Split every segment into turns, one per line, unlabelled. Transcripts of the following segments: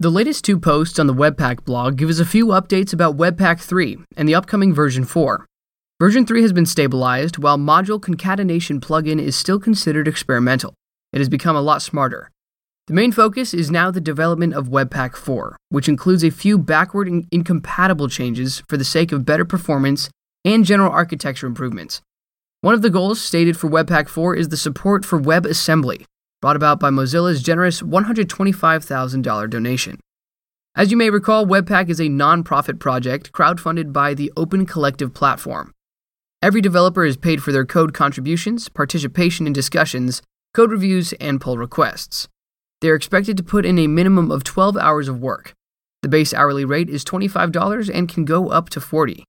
The latest two posts on the Webpack blog give us a few updates about Webpack 3 and the upcoming version 4. Version 3 has been stabilized, while module concatenation plugin is still considered experimental. It has become a lot smarter. The main focus is now the development of Webpack 4, which includes a few backward and incompatible changes for the sake of better performance and general architecture improvements. One of the goals stated for Webpack 4 is the support for WebAssembly, brought about by Mozilla's generous $125,000 donation. As you may recall, Webpack is a non-profit project crowdfunded by the Open Collective platform. Every developer is paid for their code contributions, participation in discussions, code reviews, and pull requests. They are expected to put in a minimum of 12 hours of work. The base hourly rate is $25 and can go up to 40.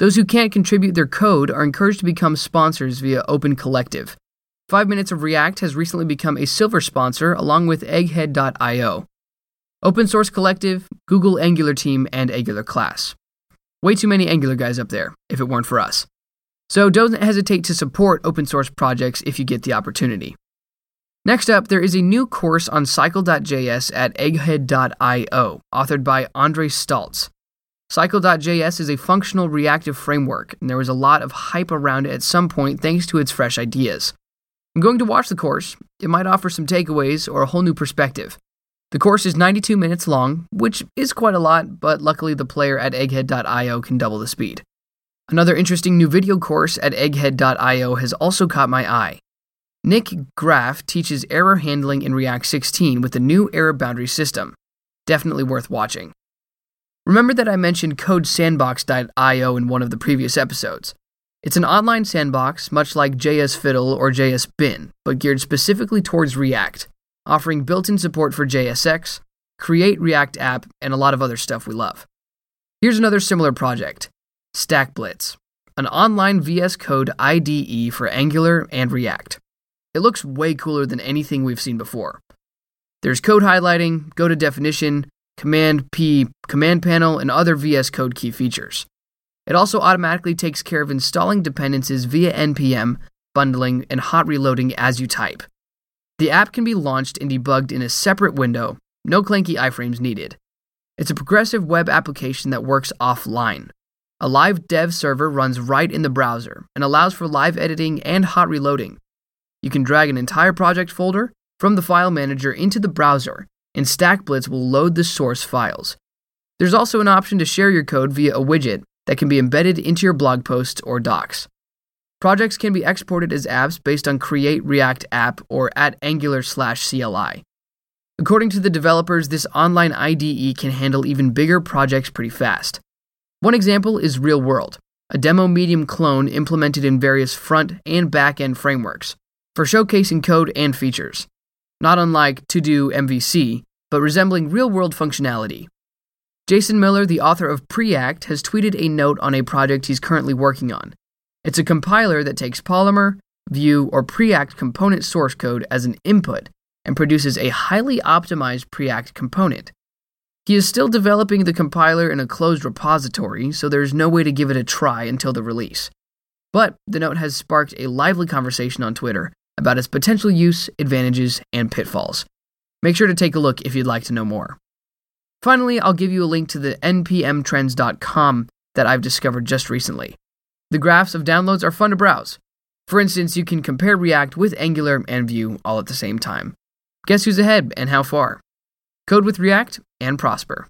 Those who can't contribute their code are encouraged to become sponsors via Open Collective. 5 Minutes of React has recently become a silver sponsor along with Egghead.io, Open Source Collective, Google Angular Team, and Angular Class. Way too many Angular guys up there, if it weren't for us. So don't hesitate to support open source projects if you get the opportunity. Next up, there is a new course on Cycle.js at egghead.io, authored by Andre Staltz. Cycle.js is a functional reactive framework, and there was a lot of hype around it at some point thanks to its fresh ideas. I'm going to watch the course. It might offer some takeaways or a whole new perspective. The course is 92 minutes long, which is quite a lot, but luckily the player at egghead.io can double the speed. Another interesting new video course at egghead.io has also caught my eye. Nik Graf teaches error handling in React 16 with the new error boundary system. Definitely worth watching. Remember that I mentioned CodeSandbox.io in one of the previous episodes. It's an online sandbox, much like JS Fiddle or JS Bin, but geared specifically towards React, offering built in support for JSX, Create React App, and a lot of other stuff we love. Here's another similar project StackBlitz, an online VS Code IDE for Angular and React. It looks way cooler than anything we've seen before. There's code highlighting, go to definition, Command P, command panel, and other VS Code key features. It also automatically takes care of installing dependencies via npm, bundling, and hot reloading as you type. The app can be launched and debugged in a separate window, no clanky iframes needed. It's a progressive web application that works offline. A live dev server runs right in the browser and allows for live editing and hot reloading. You can drag an entire project folder from the file manager into the browser, and StackBlitz will load the source files. There's also an option to share your code via a widget that can be embedded into your blog posts or docs. Projects can be exported as apps based on Create React App or at Angular slash CLI. According to the developers, this online IDE can handle even bigger projects pretty fast. One example is Real World, a demo medium clone implemented in various front and back end frameworks for showcasing code and features. Not unlike To Do MVC, but resembling real world functionality. Jason Miller, the author of Preact, has tweeted a note on a project he's currently working on. It's a compiler that takes Polymer, Vue, or Preact component source code as an input and produces a highly optimized Preact component. He is still developing the compiler in a closed repository, so there's no way to give it a try until the release. But the note has sparked a lively conversation on Twitter about its potential use, advantages, and pitfalls. Make sure to take a look if you'd like to know more. Finally, I'll give you a link to the npmtrends.com that I've discovered just recently. The graphs of downloads are fun to browse. For instance, you can compare React with Angular and Vue all at the same time. Guess who's ahead and how far? Code with React and prosper.